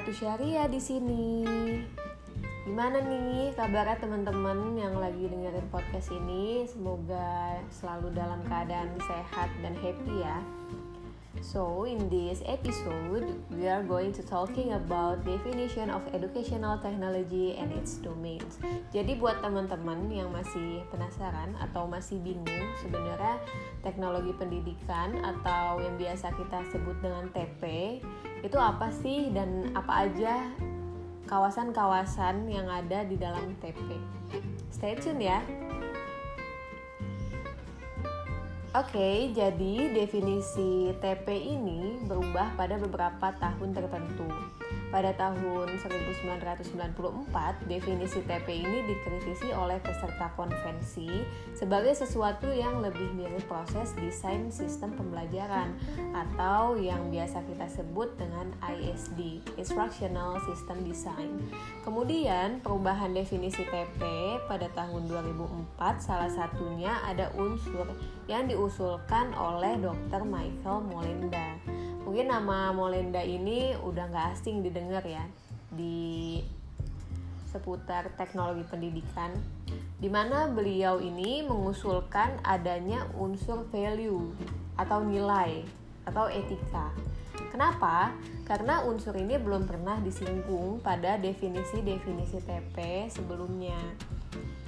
Ratu Syariah di sini. Gimana nih kabarnya teman-teman yang lagi dengerin podcast ini? Semoga selalu dalam keadaan sehat dan happy ya. So, in this episode, we are going to talking about definition of educational technology and its domains. Jadi buat teman-teman yang masih penasaran atau masih bingung sebenarnya teknologi pendidikan atau yang biasa kita sebut dengan TP itu apa sih dan apa aja kawasan-kawasan yang ada di dalam TP. Stay tune ya. Oke, jadi definisi TP ini berubah pada beberapa tahun tertentu. Pada tahun 1994, definisi TP ini dikritisi oleh peserta konvensi sebagai sesuatu yang lebih mirip proses desain sistem pembelajaran atau yang biasa kita sebut dengan ISD, Instructional System Design. Kemudian, perubahan definisi TP pada tahun 2004 salah satunya ada unsur yang diusulkan oleh Dr. Michael Molenda. Mungkin nama Molenda ini udah nggak asing didengar ya di seputar teknologi pendidikan, di mana beliau ini mengusulkan adanya unsur value atau nilai atau etika. Kenapa? Karena unsur ini belum pernah disinggung pada definisi-definisi TP sebelumnya.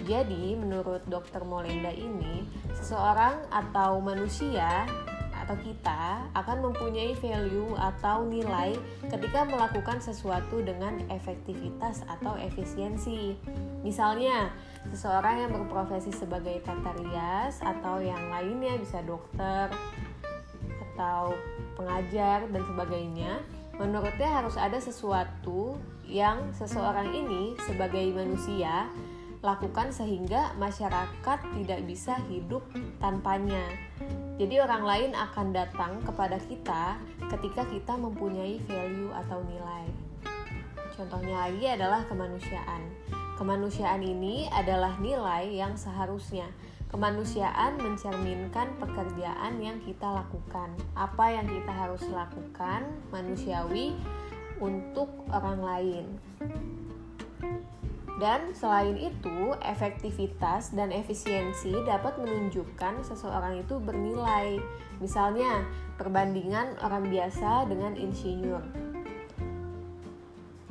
Jadi, menurut Dr. Molenda ini, seseorang atau manusia atau kita akan mempunyai value atau nilai ketika melakukan sesuatu dengan efektivitas atau efisiensi. Misalnya, seseorang yang berprofesi sebagai tata rias atau yang lainnya bisa dokter atau pengajar dan sebagainya, menurutnya harus ada sesuatu yang seseorang ini sebagai manusia lakukan sehingga masyarakat tidak bisa hidup tanpanya. Jadi orang lain akan datang kepada kita ketika kita mempunyai value atau nilai. Contohnya lagi adalah kemanusiaan. Kemanusiaan ini adalah nilai yang seharusnya kemanusiaan mencerminkan pekerjaan yang kita lakukan. Apa yang kita harus lakukan manusiawi untuk orang lain. Dan selain itu, efektivitas dan efisiensi dapat menunjukkan seseorang itu bernilai. Misalnya, perbandingan orang biasa dengan insinyur.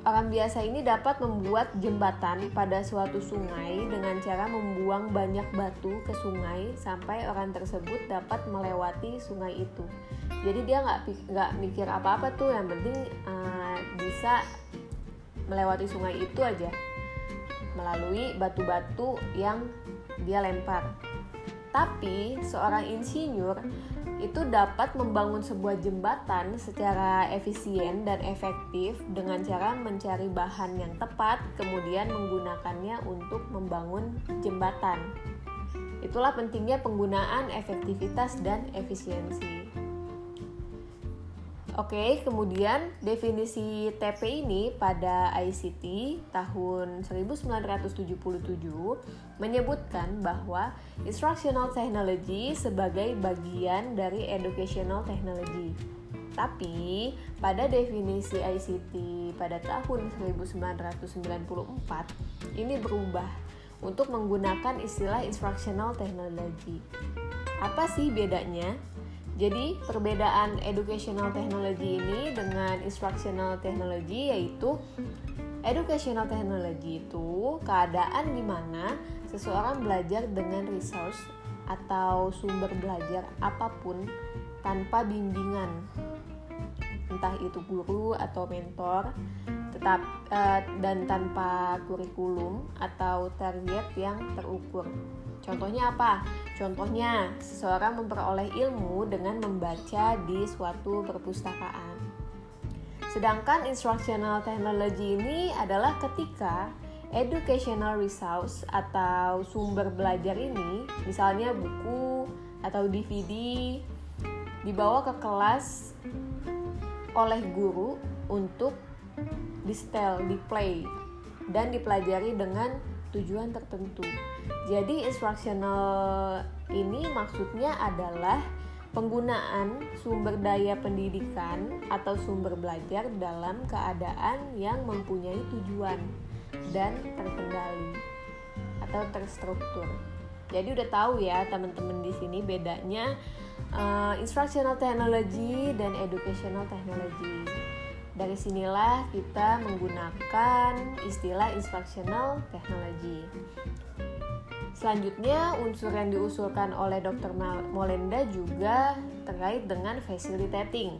Orang biasa ini dapat membuat jembatan pada suatu sungai dengan cara membuang banyak batu ke sungai sampai orang tersebut dapat melewati sungai itu. Jadi dia nggak mikir apa-apa tuh, yang penting uh, bisa melewati sungai itu aja melalui batu-batu yang dia lempar. Tapi seorang insinyur itu dapat membangun sebuah jembatan secara efisien dan efektif dengan cara mencari bahan yang tepat, kemudian menggunakannya untuk membangun jembatan. Itulah pentingnya penggunaan efektivitas dan efisiensi. Oke, kemudian definisi TP ini pada ICT tahun 1977 menyebutkan bahwa instructional technology sebagai bagian dari educational technology. Tapi pada definisi ICT pada tahun 1994 ini berubah untuk menggunakan istilah instructional technology. Apa sih bedanya? Jadi perbedaan educational technology ini dengan instructional technology yaitu educational technology itu keadaan di mana seseorang belajar dengan resource atau sumber belajar apa pun tanpa bimbingan entah itu guru atau mentor tetap uh, dan tanpa kurikulum atau target yang terukur. Contohnya apa? Contohnya, seseorang memperoleh ilmu dengan membaca di suatu perpustakaan. Sedangkan instructional technology ini adalah ketika educational resource atau sumber belajar ini, misalnya buku atau DVD, dibawa ke kelas oleh guru untuk di setel, di play, dan dipelajari dengan tujuan tertentu. Jadi instructional ini maksudnya adalah penggunaan sumber daya pendidikan atau sumber belajar dalam keadaan yang mempunyai tujuan dan terkendali atau terstruktur. Jadi udah tahu ya teman-teman di sini bedanya uh, instructional technology dan educational technology. Dari sinilah kita menggunakan istilah instructional technology. Selanjutnya, unsur yang diusulkan oleh Dr. Molenda juga terkait dengan facilitating.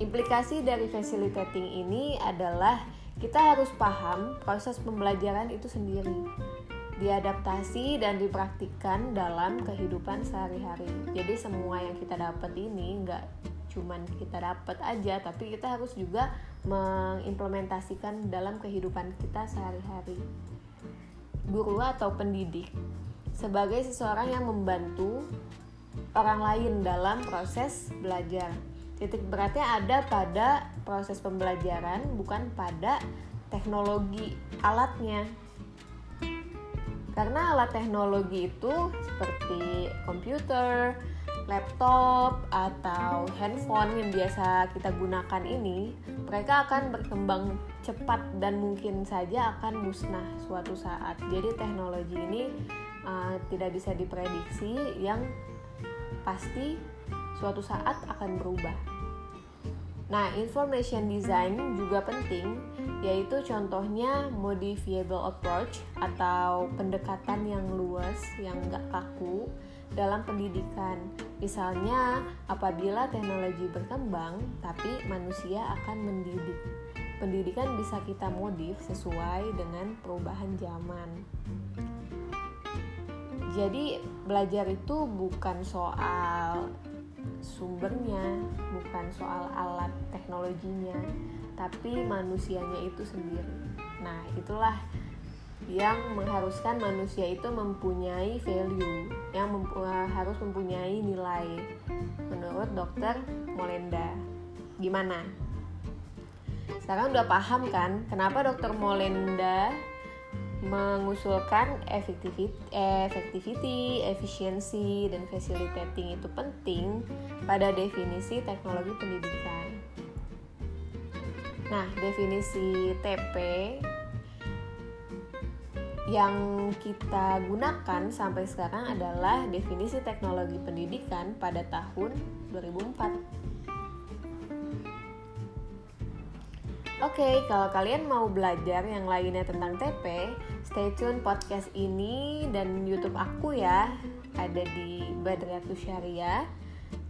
Implikasi dari facilitating ini adalah kita harus paham proses pembelajaran itu sendiri diadaptasi dan dipraktikkan dalam kehidupan sehari-hari. Jadi semua yang kita dapat ini nggak cuman kita dapat aja, tapi kita harus juga mengimplementasikan dalam kehidupan kita sehari-hari. Guru atau pendidik sebagai seseorang yang membantu orang lain dalam proses belajar. Titik beratnya ada pada proses pembelajaran, bukan pada teknologi alatnya. Karena alat teknologi itu seperti komputer, laptop, atau handphone yang biasa kita gunakan ini, mereka akan berkembang cepat dan mungkin saja akan musnah suatu saat. Jadi teknologi ini uh, tidak bisa diprediksi yang pasti suatu saat akan berubah. Nah, information design juga penting, yaitu contohnya modifiable approach atau pendekatan yang luas, yang gak kaku dalam pendidikan. Misalnya, apabila teknologi berkembang, tapi manusia akan mendidik. Pendidikan bisa kita modif sesuai dengan perubahan zaman. Jadi belajar itu bukan soal sumbernya, bukan soal alat teknologinya, tapi manusianya itu sendiri. Nah, itulah yang mengharuskan manusia itu mempunyai value, yang mempu harus mempunyai nilai. Menurut dokter Molenda. Gimana? Sekarang udah paham kan kenapa dokter Molenda mengusulkan effectivity, efisiensi, dan facilitating itu penting pada definisi teknologi pendidikan. Nah, definisi TP yang kita gunakan sampai sekarang adalah definisi teknologi pendidikan pada tahun 2004. Oke, okay, kalau kalian mau belajar yang lainnya tentang TP, stay tune podcast ini dan YouTube aku ya. Ada di Badriatus Syariah.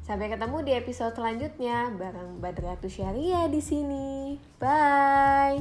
Sampai ketemu di episode selanjutnya bareng Badriatus Syariah di sini. Bye.